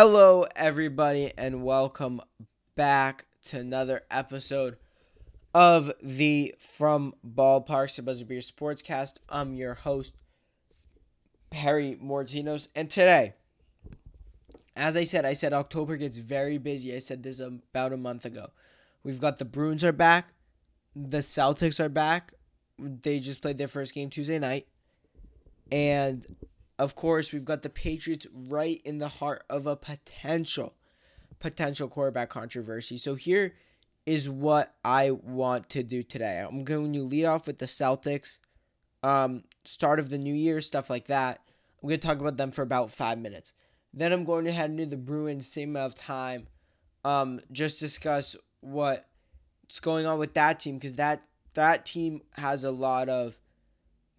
Hello, everybody, and welcome back to another episode of the From Ballparks to Buzzer Beer Sportscast. I'm your host, Harry Mortinos, and today, as I said, I said October gets very busy. I said this about a month ago. We've got the Bruins are back, the Celtics are back. They just played their first game Tuesday night, and of course, we've got the Patriots right in the heart of a potential potential quarterback controversy. So here is what I want to do today. I'm going to lead off with the Celtics, um, start of the new year, stuff like that. I'm going to talk about them for about five minutes. Then I'm going to head into the Bruins, same amount of time, um, just discuss what's going on with that team because that that team has a lot of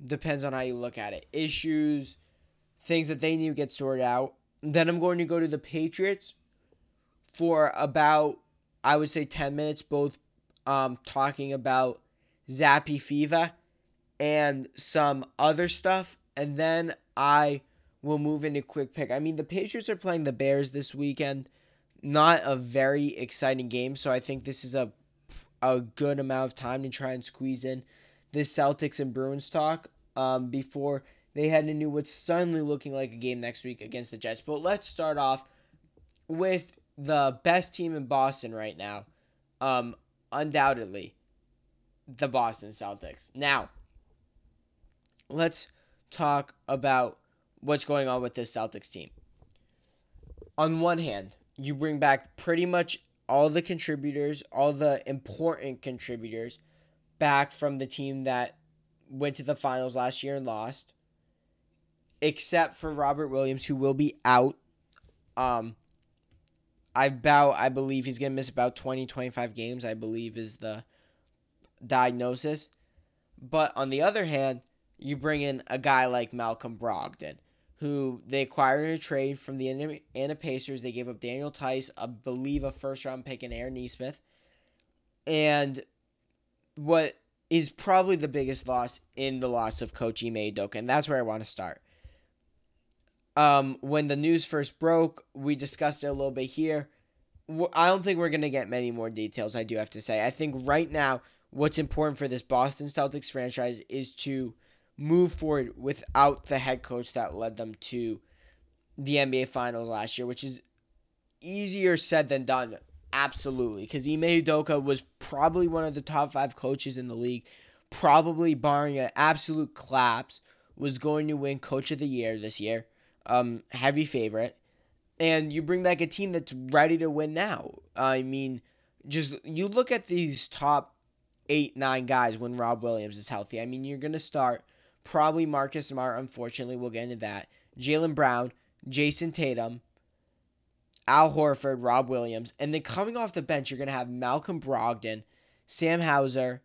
depends on how you look at it issues things that they need to get sorted out. Then I'm going to go to the Patriots for about, I would say, 10 minutes, both um, talking about Zappe Fever and some other stuff. And then I will move into quick pick. I mean, the Patriots are playing the Bears this weekend. Not a very exciting game, so I think this is a a good amount of time to try and squeeze in this Celtics and Bruins talk um, before they head into what's suddenly looking like a game next week against the Jets. But let's start off with the best team in Boston right now. Um, undoubtedly, the Boston Celtics. Now, let's talk about what's going on with this Celtics team. On one hand, you bring back pretty much all the contributors, all the important contributors back from the team that went to the finals last year and lost except for Robert Williams, who will be out. Um, I about I believe he's gonna miss about 20, 25 games. I believe is the diagnosis. But on the other hand, you bring in a guy like Malcolm Brogdon, who they acquired in a trade from the Indiana Pacers. They gave up Daniel Theis, I believe a first round pick, and Aaron Nesmith. And what is probably the biggest loss in the loss of Coach Ime Udoka, and that's where I want to start um, when the news first broke, we discussed it a little bit here. I don't think we're going to get many more details, I do have to say. I think right now, what's important for this Boston Celtics franchise is to move forward without the head coach that led them to the NBA Finals last year, which is easier said than done. Absolutely. Because Ime Udoka was probably one of the top five coaches in the league, probably barring an absolute collapse, was going to win Coach of the Year this year um, heavy favorite, and you bring back a team that's ready to win now. I mean, just you look at these top eight, nine guys when Rob Williams is healthy. I mean, you're gonna start probably Marcus Smart. Unfortunately, we'll get into that. Jaylen Brown, Jayson Tatum, Al Horford, Rob Williams, and then coming off the bench, you're gonna have Malcolm Brogdon, Sam Hauser,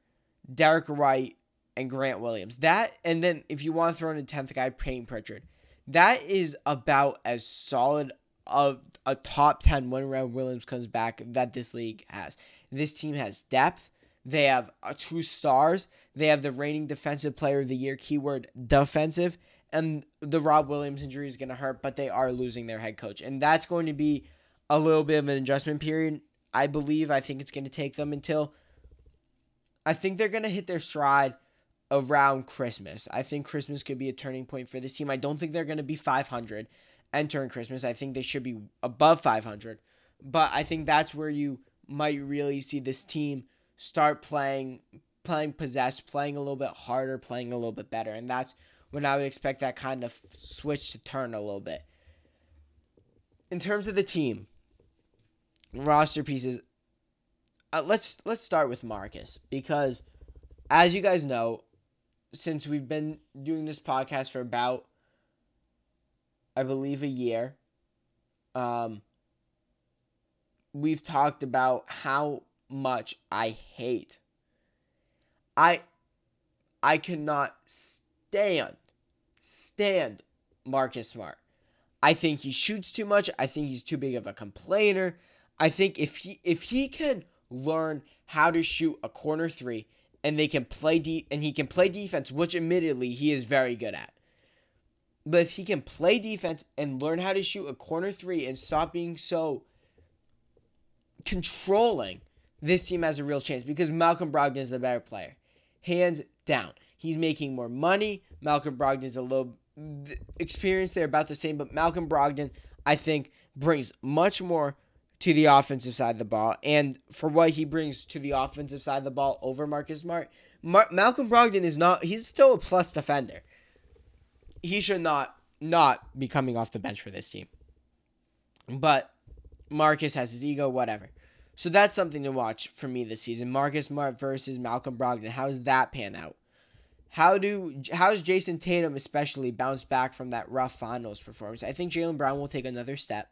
Derrick White, and Grant Williams. That and then if you want to throw in a tenth guy, Payne Pritchard. That is about as solid of a top 10 when Round Williams comes back that this league has. This team has depth. They have uh, two stars. They have the reigning defensive player of the year, keyword defensive. And the Rob Williams injury is going to hurt, but they are losing their head coach. And that's going to be a little bit of an adjustment period. I believe, I think it's going to take them until I think they're going to hit their stride around Christmas. I think Christmas could be a turning point for this team. I don't think they're going to be 500 entering Christmas. I think they should be above 500. But I think that's where you might really see this team start playing playing possessed, playing a little bit harder, playing a little bit better. And that's when I would expect that kind of switch to turn a little bit. In terms of the team, roster pieces, uh, let's let's start with Marcus because as you guys know, since we've been doing this podcast for about I believe a year. Um we've talked about how much I hate I I cannot stand stand Marcus Smart. I think he shoots too much. I think he's too big of a complainer. I think if he if he can learn how to shoot a corner 3 and they can play deep and he can play defense, which admittedly he is very good at. But if he can play defense and learn how to shoot a corner three and stop being so controlling, this team has a real chance because Malcolm Brogdon is the better player. Hands down. He's making more money. Malcolm Brogdon is a little experience. They're about the same, but Malcolm Brogdon, I think, brings much more to the offensive side of the ball. And for what he brings to the offensive side of the ball over Marcus Smart, Mar- Malcolm Brogdon is not, he's still a plus defender. He should not not be coming off the bench for this team. But Marcus has his ego, whatever. So that's something to watch for me this season. Marcus Smart versus Malcolm Brogdon. How does that pan out? How do how's Jayson Tatum especially bounce back from that rough finals performance? I think Jaylen Brown will take another step.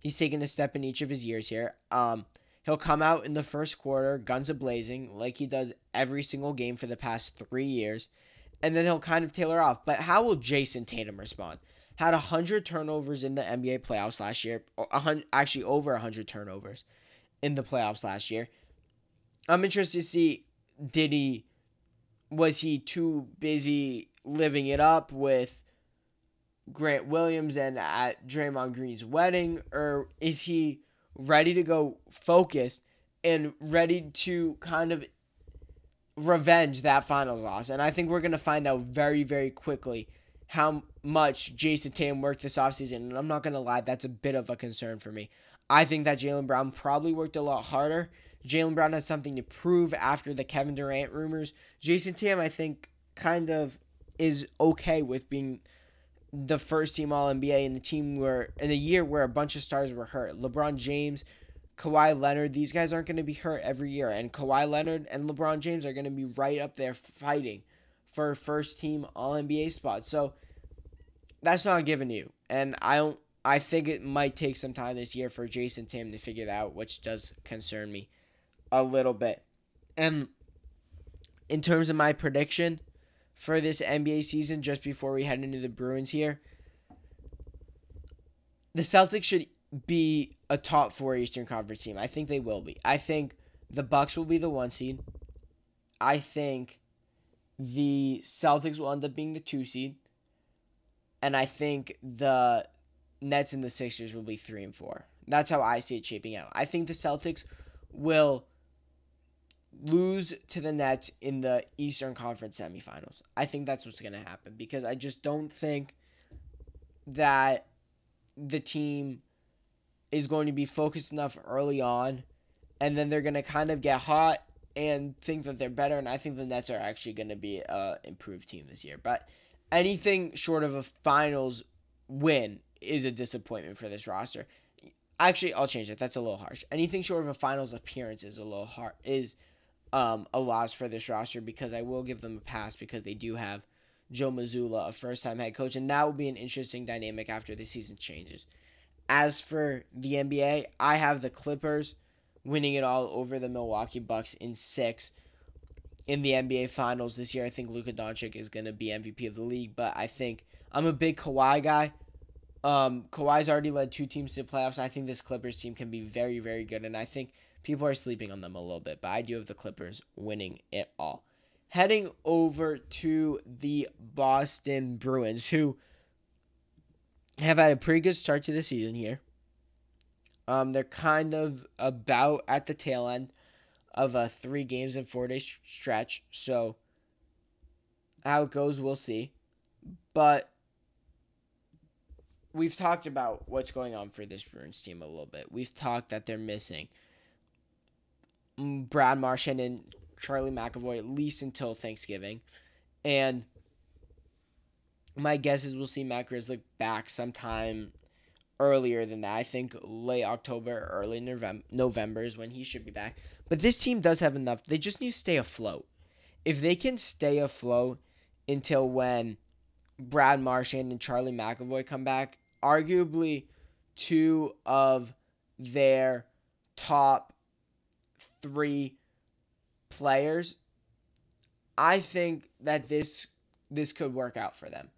He's taken a step in each of his years here. Um, he'll come out in the first quarter, guns a blazing, like he does every single game for the past three years, and then he'll kind of tailor off. But how will Jayson Tatum respond? Had hundred turnovers in the NBA playoffs last year, or actually over hundred turnovers in the playoffs last year. I'm interested to see did he was he too busy living it up with Grant Williams and at Draymond Green's wedding, or is he ready to go focused and ready to kind of revenge that finals loss? And I think we're going to find out very, very quickly how much Jayson Tatum worked this offseason. And I'm not going to lie, that's a bit of a concern for me. I think that Jaylen Brown probably worked a lot harder. Jaylen Brown has something to prove after the Kevin Durant rumors. Jason Tatum, I think, kind of is okay with being the first team All NBA in the team where in a year where a bunch of stars were hurt. LeBron James, Kawhi Leonard, these guys aren't going to be hurt every year, and Kawhi Leonard and LeBron James are going to be right up there fighting for first team All NBA spot. So that's not given to you, and I don't. I think it might take some time this year for Jayson Tatum to figure that out, which does concern me a little bit. And in terms of my prediction, for this NBA season just before we head into the Bruins here. The Celtics should be a top 4 Eastern Conference team. I think they will be. I think the Bucks will be the 1 seed. I think the Celtics will end up being the 2 seed. And I think the Nets and the Sixers will be 3 and 4. That's how I see it shaping out. I think the Celtics will lose to the Nets in the Eastern Conference semifinals. I think that's what's going to happen because I just don't think that the team is going to be focused enough early on and then they're going to kind of get hot and think that they're better and I think the Nets are actually going to be a improved team this year. But anything short of a finals win is a disappointment for this roster. Actually, I'll change that. That's a little harsh. Anything short of a finals appearance is a little hard is um, a loss for this roster because I will give them a pass because they do have Joe Mazzulla, a first time head coach, and that will be an interesting dynamic after the season changes. As for the NBA, I have the Clippers winning it all over the Milwaukee Bucks in six in the NBA Finals this year. I think Luka Doncic is going to be MVP of the league, but I think I'm a big Kawhi guy. Um, Kawhi's already led two teams to the playoffs. I think this Clippers team can be very, very good, and I think people are sleeping on them a little bit, but I do have the Clippers winning it all. Heading over to the Boston Bruins, who have had a pretty good start to the season here. Um, they're kind of about at the tail end of a three games and four day stretch. So how it goes, we'll see. But we've talked about what's going on for this Bruins team a little bit. We've talked that they're missing Brad Marchand and Charlie McAvoy at least until Thanksgiving. And my guess is we'll see Matt Grzelcyk back sometime earlier than that. I think late October, early November, November is when he should be back. But this team does have enough. They just need to stay afloat. If they can stay afloat until when Brad Marchand and Charlie McAvoy come back, arguably two of their top three players, I think that this this could work out for them.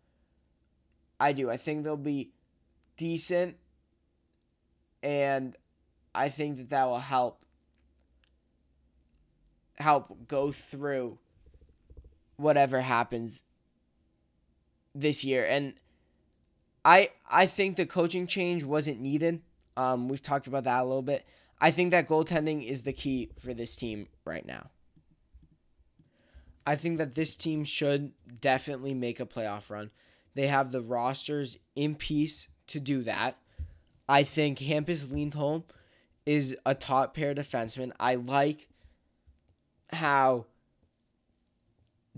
I do. I think they'll be decent and I think that that will help help go through whatever happens this year and I I think the coaching change wasn't needed. Um, we've talked about that a little bit. I think that goaltending is the key for this team right now. I think that this team should definitely make a playoff run. They have the rosters in piece to do that. I think Hampus Lindholm is a top pair defenseman. I like how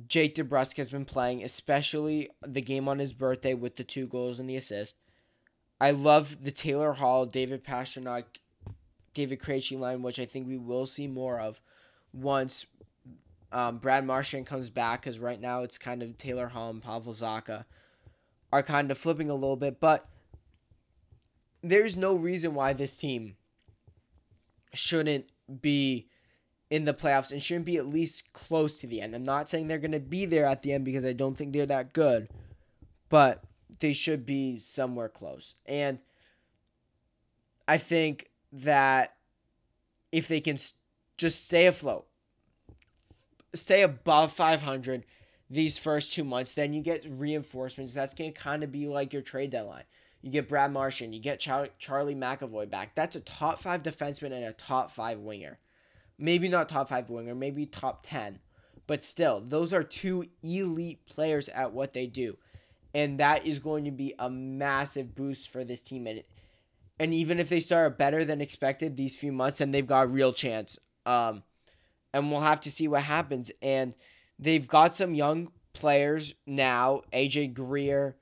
Jake DeBrusk has been playing, especially the game on his birthday with the two goals and the assist. I love the Taylor Hall, David Pastrnak, David Krejci line, which I think we will see more of once um, Brad Marchand comes back, because right now it's kind of Taylor Hall and Pavel Zacha are kind of flipping a little bit, but there's no reason why this team shouldn't be in the playoffs and shouldn't be at least close to the end. I'm not saying they're going to be there at the end because I don't think they're that good, but they should be somewhere close. And I think that if they can just stay afloat, stay above 500 these first two months, then you get reinforcements. That's going to kind of be like your trade deadline. You get Brad Marchand, you get Char- Charlie McAvoy back. That's a top five defenseman and a top five winger. Maybe not top five winger, maybe top 10. But still, those are two elite players at what they do. And that is going to be a massive boost for this team. And, and even if they start better than expected these few months, then they've got a real chance. Um, and we'll have to see what happens. And they've got some young players now, AJ Greer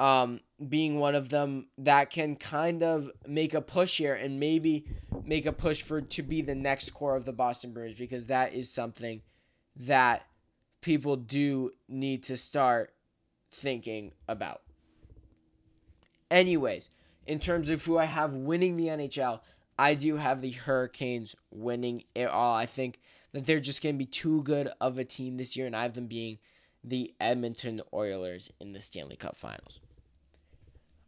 um, being one of them that can kind of make a push here and maybe make a push for to be the next core of the Boston Bruins because that is something that people do need to start thinking about. Anyways, in terms of who I have winning the NHL, I do have the Hurricanes winning it all. I think that they're just going to be too good of a team this year, and I have them being the Edmonton Oilers in the Stanley Cup Finals.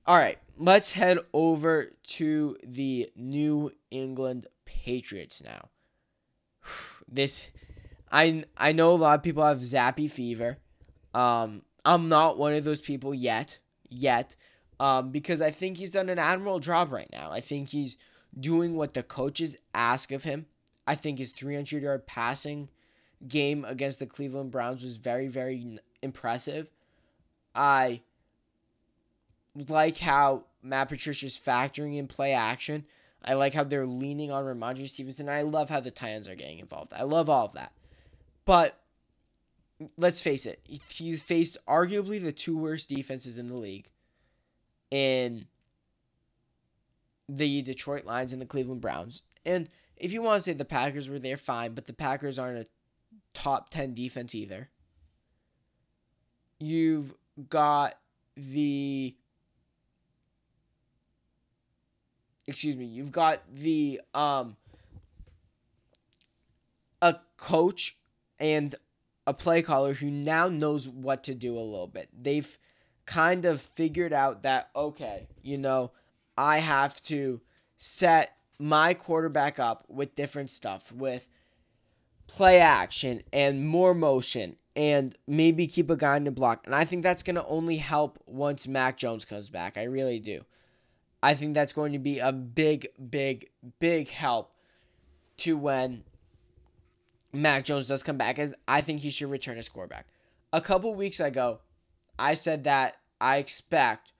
All right, let's head over to the New England Patriots now. This, I I know a lot of people have Zappe fever. Um, I'm not one of those people yet, yet, um, because I think he's done an admirable job right now. I think he's doing what the coaches ask of him. I think his 300 yard passing game against the Cleveland Browns was very, very impressive. I like how Matt Patricia's factoring in play action. I like how they're leaning on Rhamondre Stevenson. I love how the tight ends are getting involved. I love all of that. But let's face it, he's faced arguably the two worst defenses in the league in the Detroit Lions and the Cleveland Browns. And if you want to say the Packers were there, fine, but the Packers aren't a top 10 defense either. You've got the. Excuse me. You've got the. um A coach and a play caller who now knows what to do a little bit. They've kind of figured out that, okay, you know, I have to set my quarterback up with different stuff, with play action and more motion, and maybe keep a guy in the block. And I think that's going to only help once Mac Jones comes back. I really do. I think that's going to be a big, big, big help to when Mac Jones does come back, as I think he should return as quarterback. A couple weeks ago, I said that I expect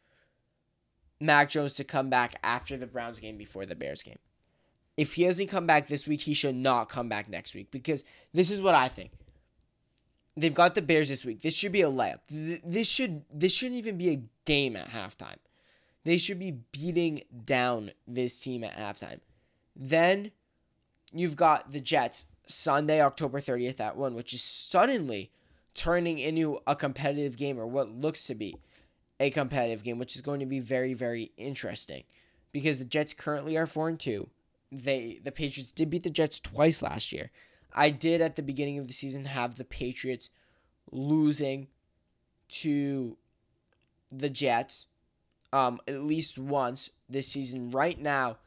Mac Jones to come back after the Browns game before the Bears game. If he doesn't come back this week, he should not come back next week because this is what I think. They've got the Bears this week. This should be a layup. This should this shouldn't even be a game at halftime. They should be beating down this team at halftime. Then you've got the Jets Sunday, October 30th at 1, which is suddenly turning into a competitive game or what looks to be a competitive game, which is going to be very, very interesting because the Jets currently are 4 and 2. They the Patriots did beat the Jets twice last year. I did at the beginning of the season have the Patriots losing to the Jets um at least once this season. Right now,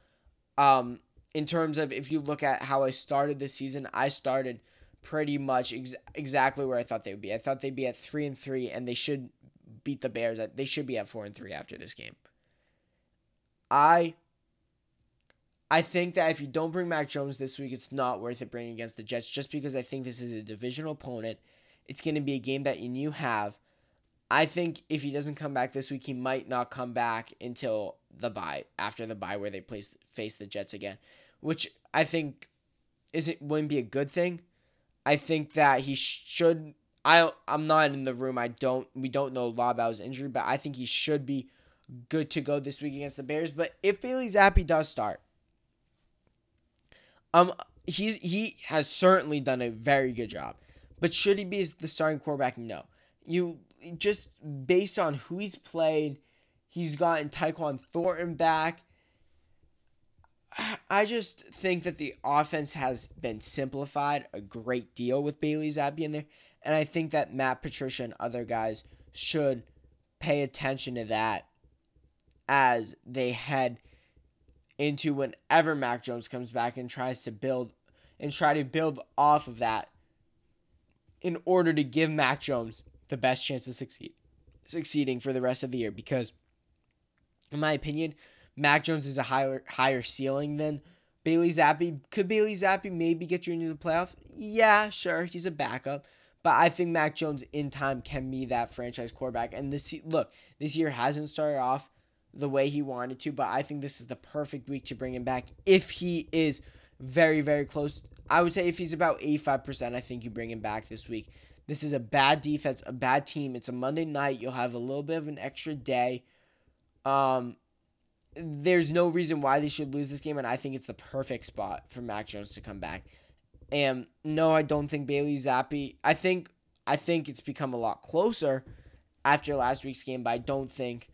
um in terms of if you look at how I started the season, I started pretty much ex- exactly where I thought they would be. I thought they'd be at 3 and 3 and they should beat the Bears. They should be at four and three after this game. I I think that if you don't bring Mac Jones this week, it's not worth it bringing against the Jets just because I think this is a divisional opponent. It's going to be a game that you have. I think if he doesn't come back this week, he might not come back until the bye, after the bye where they place, face the Jets again, which I think isn't wouldn't be a good thing. I think that he should. I I'm not in the room. I don't. We don't know a lot about his injury, but I think he should be good to go this week against the Bears. But if Bailey Zappe does start, um, he's he has certainly done a very good job. But should he be the starting quarterback? No. You just based on who he's played, he's gotten Tyquan Thornton back. I just think that the offense has been simplified a great deal with Bailey Zappe in there. And I think that Matt Patricia and other guys should pay attention to that as they head into whenever Mac Jones comes back and tries to build and try to build off of that in order to give Mac Jones the best chance of succeed succeeding for the rest of the year because in my opinion Mac Jones is a higher higher ceiling than Bailey Zappe. Could Bailey Zappe maybe get you into the playoff? Yeah, sure, he's a backup. But I think Mac Jones in time can be that franchise quarterback. And this look, this year hasn't started off the way he wanted to, but I think this is the perfect week to bring him back if he is very, very close. I would say if he's about 85%, I think you bring him back this week. This is a bad defense, a bad team. It's a Monday night. You'll have a little bit of an extra day. Um, there's no reason why they should lose this game, and I think it's the perfect spot for Mac Jones to come back. And no, I don't think Bailey Zappe. I think I think it's become a lot closer after last week's game, but I don't think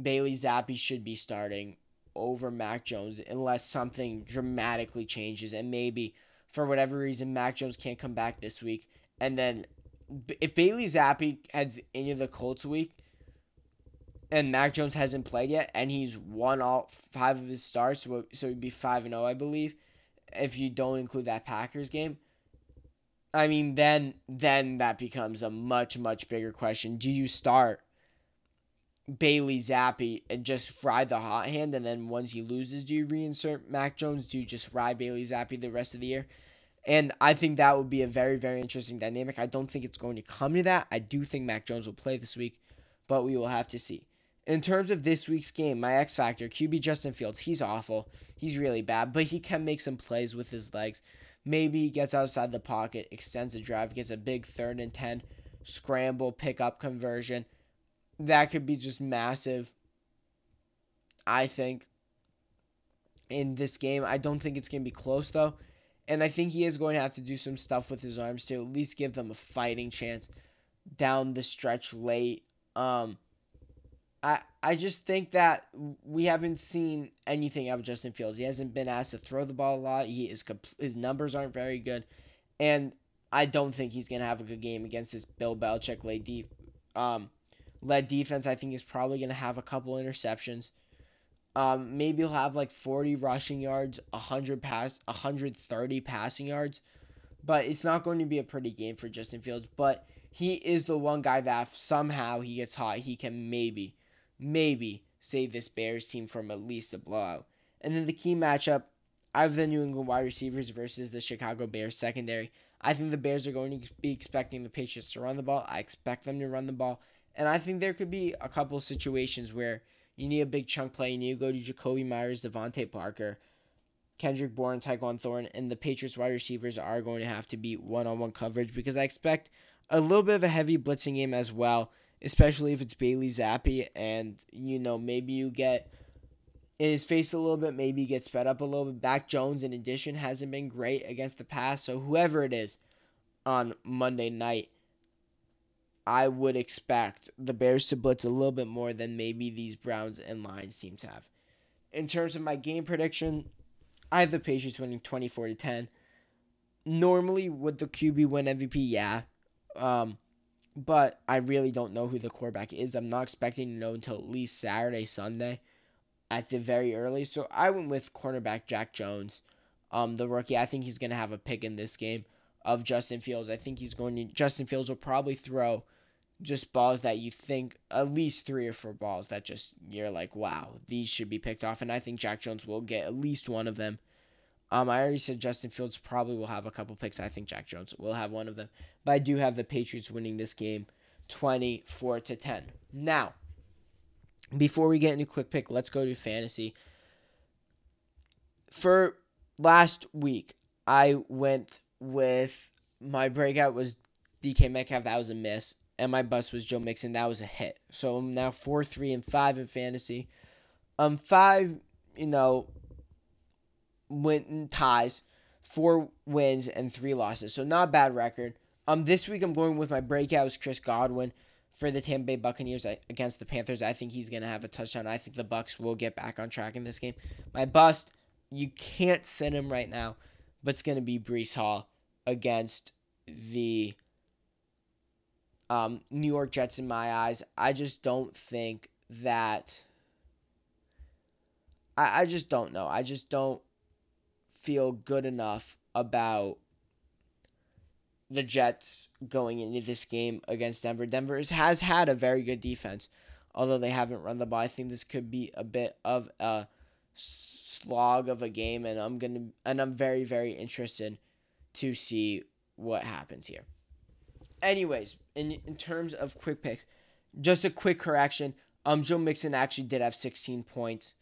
Bailey Zappe should be starting over Mac Jones unless something dramatically changes and maybe for whatever reason Mac Jones can't come back this week and then if Bailey Zappe heads into the Colts week and Mac Jones hasn't played yet and he's won all five of his starts so, so he'd be 5 and 0 I believe if you don't include that Packers game I mean then then that becomes a much much bigger question do you start Bailey Zappe and just ride the hot hand, and then once he loses, do you reinsert Mac Jones? Do you just ride Bailey Zappe the rest of the year? And I think that would be a very, very interesting dynamic. I don't think it's going to come to that. I do think Mac Jones will play this week, but we will have to see. In terms of this week's game, my X Factor, QB Justin Fields, he's awful. He's really bad, but he can make some plays with his legs. Maybe he gets outside the pocket, extends the drive, gets a big third and 10 scramble, pickup conversion that could be just massive. I think in this game. I don't think it's going to be close though. And I think he is going to have to do some stuff with his arms to at least give them a fighting chance down the stretch late. Um I I just think that we haven't seen anything out of Justin Fields. He hasn't been asked to throw the ball a lot. He is his numbers aren't very good, and I don't think he's gonna have a good game against this Bill Belichick late deep um led defense, I think he's probably to have a couple interceptions. Um, maybe he'll have like 40 rushing yards, 100 pass, 130 passing yards, but it's not going to be a pretty game for Justin Fields. But he is the one guy that somehow he gets hot, he can maybe, maybe save this Bears team from at least a blowout. And then the key matchup, I have the New England wide receivers versus the Chicago Bears secondary. I think the Bears are going to be expecting the Patriots to run the ball. I expect them to run the ball. And I think there could be a couple situations where you need a big chunk play. You go to Jakobi Meyers, DeVante Parker, Kendrick Bourne, Tyquan Thorne, and the Patriots wide receivers are going to have to be one on one coverage because I expect a little bit of a heavy blitzing game as well, especially if it's Bailey Zappe and you know maybe you get in his face a little bit, maybe he gets sped up a little bit. Back Jones, in addition, hasn't been great against the pass, so whoever it is on Monday night I would expect the Bears to blitz a little bit more than maybe these Browns and Lions teams have. In terms of my game prediction, I have the Patriots winning 24 to 10. Normally, would the QB win MVP? Yeah. Um, but I really don't know who the quarterback is. I'm not expecting to know until at least Saturday, Sunday at the very early. So I went with cornerback Jack Jones, um, the rookie. I think he's going to have a pick in this game of Justin Fields. I think he's going to, Justin Fields will probably throw just balls that you think at least three or four balls that just you're like, wow, these should be picked off. And I think Jack Jones will get at least one of them. Um, I already said Justin Fields probably will have a couple picks. I think Jack Jones will have one of them. But I do have the Patriots winning this game 24 to 10. Now, before we get into quick pick, let's go to fantasy. For last week, I went with my breakout was DK Metcalf. That was a miss. And my bust was Joe Mixon. That was a hit. So I'm now 4 3 and 5 in fantasy. Um, five, you know, win ties, four wins, and three losses. So not a bad record. Um, this week I'm going with my breakouts, Chris Godwin for the Tampa Bay Buccaneers against the Panthers. I think he's gonna have a touchdown. I think the Bucks will get back on track in this game. My bust, you can't send him right now, but it's gonna be Breece Hall against the um, New York Jets. In my eyes, I just don't think that. I, I just don't know. I just don't feel good enough about the Jets going into this game against Denver. Denver has had a very good defense, although they haven't run the ball. I think this could be a bit of a slog of a game, and I'm gonna and I'm very very interested to see what happens here. Anyways, in in terms of quick picks, just a quick correction. Um, Joe Mixon actually did have 16 points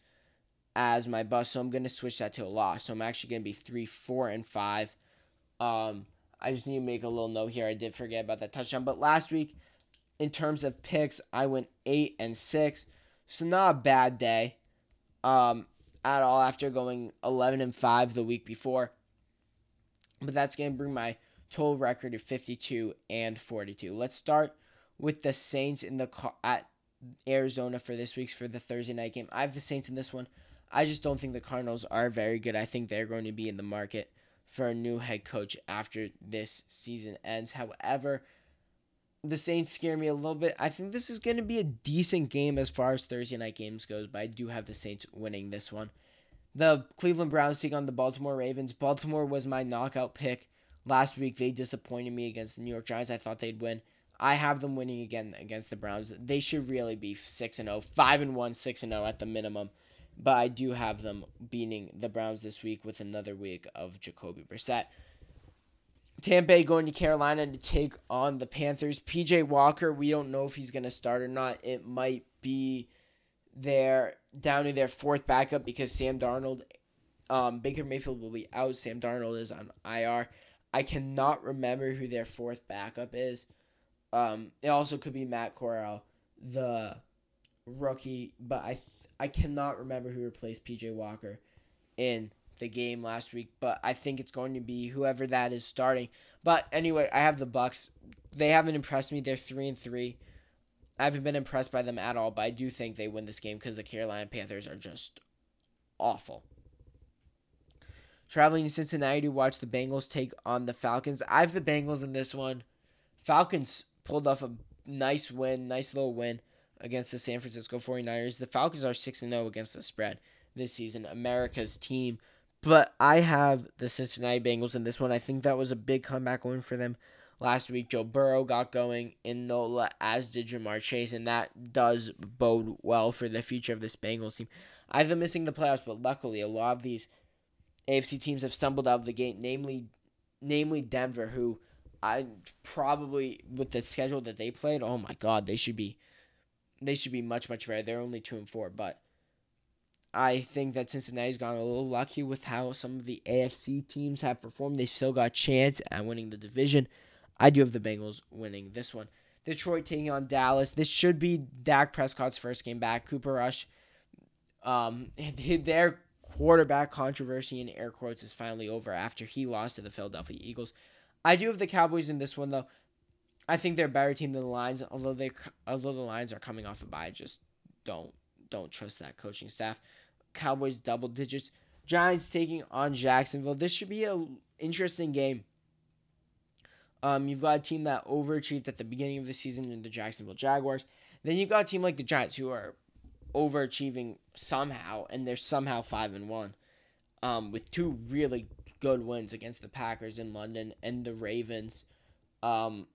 as my bust, so I'm gonna switch that to a loss. So I'm actually gonna be three, four, and five. Um, I just need to make a little note here. I did forget about that touchdown. But last week, in terms of picks, I went eight and six. So not a bad day um, at all after going 11 and 5 the week before. But that's going to bring my total record to 52 and 42. Let's start with the Saints in the at Arizona for this week's for the Thursday night game. I have the Saints in this one. I just don't think the Cardinals are very good. I think they're going to be in the market for a new head coach after this season ends. However, the Saints scare me a little bit. I think this is going to be a decent game as far as Thursday night games goes, but I do have the Saints winning this one. The Cleveland Browns take on the Baltimore Ravens. Baltimore was my knockout pick last week. They disappointed me against the New York Giants. I thought they'd win. I have them winning again against the Browns. They should really be 6 and 0, 5 and 1, 6 and 0 at the minimum but I do have them beating the Browns this week with another week of Jacoby Brissett. Tampa Bay going to Carolina to take on the Panthers. PJ Walker, we don't know if he's going to start or not. It might be their down to their fourth backup because Sam Darnold, um, Baker Mayfield will be out. Sam Darnold is on IR. I cannot remember who their fourth backup is. Um, it also could be Matt Corral, the rookie, but I I cannot remember who replaced PJ Walker in the game last week, but I think it's going to be whoever that is starting. But anyway, I have the Bucks. They haven't impressed me. They're three and three. I haven't been impressed by them at all, but I do think they win this game because the Carolina Panthers are just awful. Traveling to Cincinnati to watch the Bengals take on the Falcons. I have the Bengals in this one. Falcons pulled off a nice win, nice little win against the San Francisco 49ers. The Falcons are 6 0 against the spread this season, America's team. But I have the Cincinnati Bengals in this one. I think that was a big comeback win for them last week. Joe Burrow got going in NOLA, as did Ja'Marr Chase, and that does bode well for the future of this Bengals team. I have them missing the playoffs, but luckily, a lot of these AFC teams have stumbled out of the gate, namely, namely Denver, who I probably with the schedule that they played, oh my God, they should be they should be much much better. They're only two and four, but I think that Cincinnati's gone a little lucky with how some of the AFC teams have performed. They still got a chance at winning the division. I do have the Bengals winning this one. Detroit taking on Dallas. This should be Dak Prescott's first game back. Cooper Rush, um, their quarterback controversy in air quotes is finally over after he lost to the Philadelphia Eagles. I do have the Cowboys in this one though. I think they're a better team than the Lions. Although they although the Lions are coming off a bye, just don't don't trust that coaching staff. Cowboys double digits. Giants taking on Jacksonville. This should be a interesting game. Um, you've got a team that overachieved at the beginning of the season in the Jacksonville Jaguars. Then you've got a team like the Giants who are overachieving somehow, and they're somehow five and one, um, with two really good wins against the Packers in London and the Ravens. Um,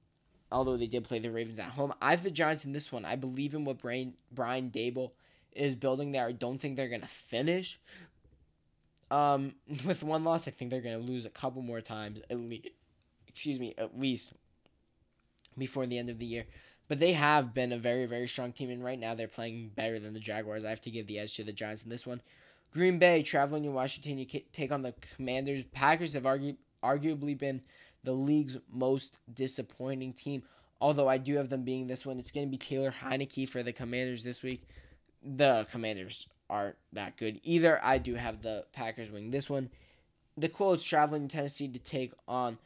although they did play the Ravens at home. I have the Giants in this one. I believe in what Brian, Brian Daboll is building there. I don't think they're going to finish. Um, with one loss, I think they're going to lose a couple more times at least. Excuse me, at least before the end of the year. But they have been a very, very strong team, and right now they're playing better than the Jaguars. I have to give the edge to the Giants in this one. Green Bay traveling to Washington, you take on the Commanders. Packers have argu- arguably been the league's most disappointing team. Although I do have them being this one, it's going to be Taylor Heinicke for the Commanders this week. The Commanders aren't that good either. I do have the Packers winning this one. The Colts traveling to Tennessee to take on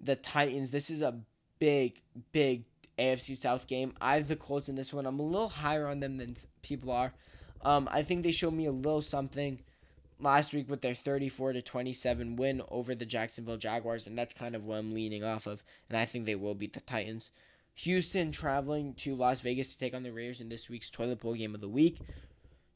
the Titans. This is a big, big AFC South game. I have the Colts in this one. I'm a little higher on them than people are. Um, I think they showed me a little something last week with their 34 to 27 win over the Jacksonville Jaguars, and that's kind of what I'm leaning off of. And I think they will beat the Titans. Houston traveling to Las Vegas to take on the Raiders in this week's toilet bowl game of the week.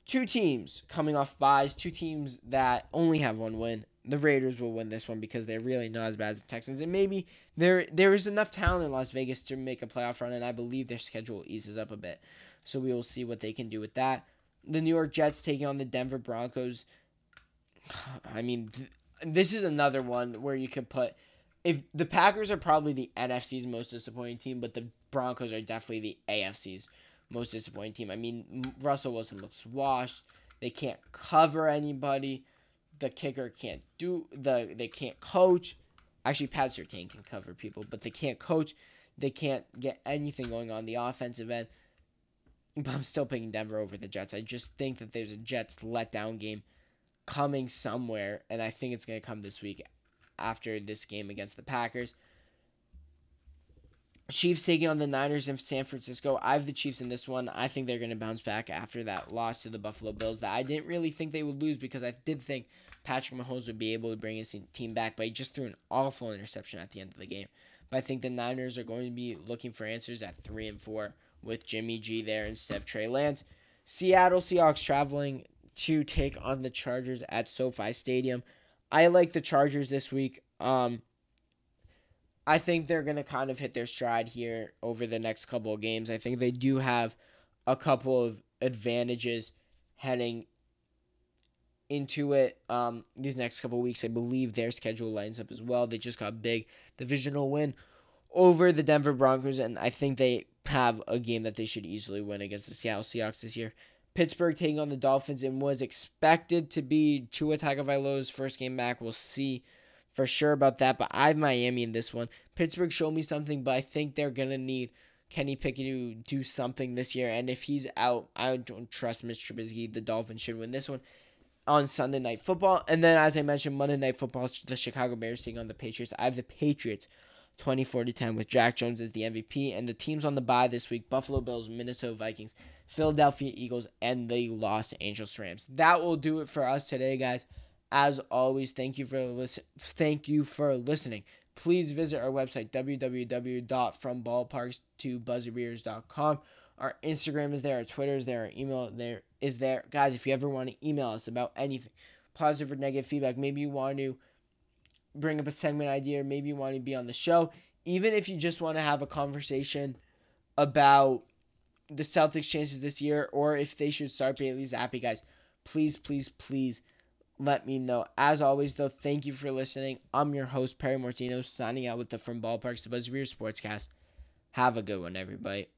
Two teams coming off byes, two teams that only have one win. The Raiders will win this one because they're really not as bad as the Texans, and maybe there there is enough talent in Las Vegas to make a playoff run, and I believe their schedule eases up a bit. So we will see what they can do with that the New York Jets taking on the Denver Broncos. I mean, th- this is another one where you could put if the Packers are probably the NFC's most disappointing team, but the Broncos are definitely the AFC's most disappointing team. I mean, Russell Wilson looks washed. They can't cover anybody. The kicker can't do the they can't coach. Actually, Pat Surtain can cover people, but they can't coach. They can't get anything going on the offensive end. But I'm still picking Denver over the Jets. I just think that there's a Jets letdown game coming somewhere, and I think it's going to come this week after this game against the Packers. Chiefs taking on the Niners in San Francisco. I have the Chiefs in this one. I think they're going to bounce back after that loss to the Buffalo Bills that I didn't really think they would lose because I did think Patrick Mahomes would be able to bring his team back, but he just threw an awful interception at the end of the game. But I think the Niners are going to be looking for answers at 3 and 4 with Jimmy G there instead of Trey Lance. Seattle Seahawks traveling to take on the Chargers at SoFi Stadium. I like the Chargers this week. Um, I think they're going to kind of hit their stride here over the next couple of games. I think they do have a couple of advantages heading into it um, these next couple weeks. I believe their schedule lines up as well. They just got big divisional win over the Denver Broncos, and I think they have a game that they should easily win against the Seattle Seahawks this year. Pittsburgh taking on the Dolphins and was expected to be Tua Tagovailoa's first game back. We'll see for sure about that, but I have Miami in this one. Pittsburgh showed me something, but I think they're gonna need Kenny Pickett to do something this year. And if he's out, I don't trust Mitch Trubisky. The Dolphins should win this one on Sunday Night Football. And then, as I mentioned, Monday Night Football, the Chicago Bears taking on the Patriots. I have the Patriots 24 to 10 with Jack Jones as the MVP. And the teams on the bye this week Buffalo Bills, Minnesota Vikings, Philadelphia Eagles, and the Los Angeles Rams. That will do it for us today, guys. As always, thank you for listen. Thank you for listening. Please visit our website www.fromballparks2buzzerbeers.com. Our Instagram is there, our Twitter is there, our email there is there. Guys, if you ever want to email us about anything, positive or negative feedback, maybe you want to bring up a segment idea, maybe you want to be on the show, even if you just want to have a conversation about the Celtics' chances this year, or if they should start Bailey Zappe, guys, please, please, please let me know. As always, though, thank you for listening. I'm your host, Perry Martino, signing out with the From Ballparks to Buzz Sportscast. Have a good one, everybody.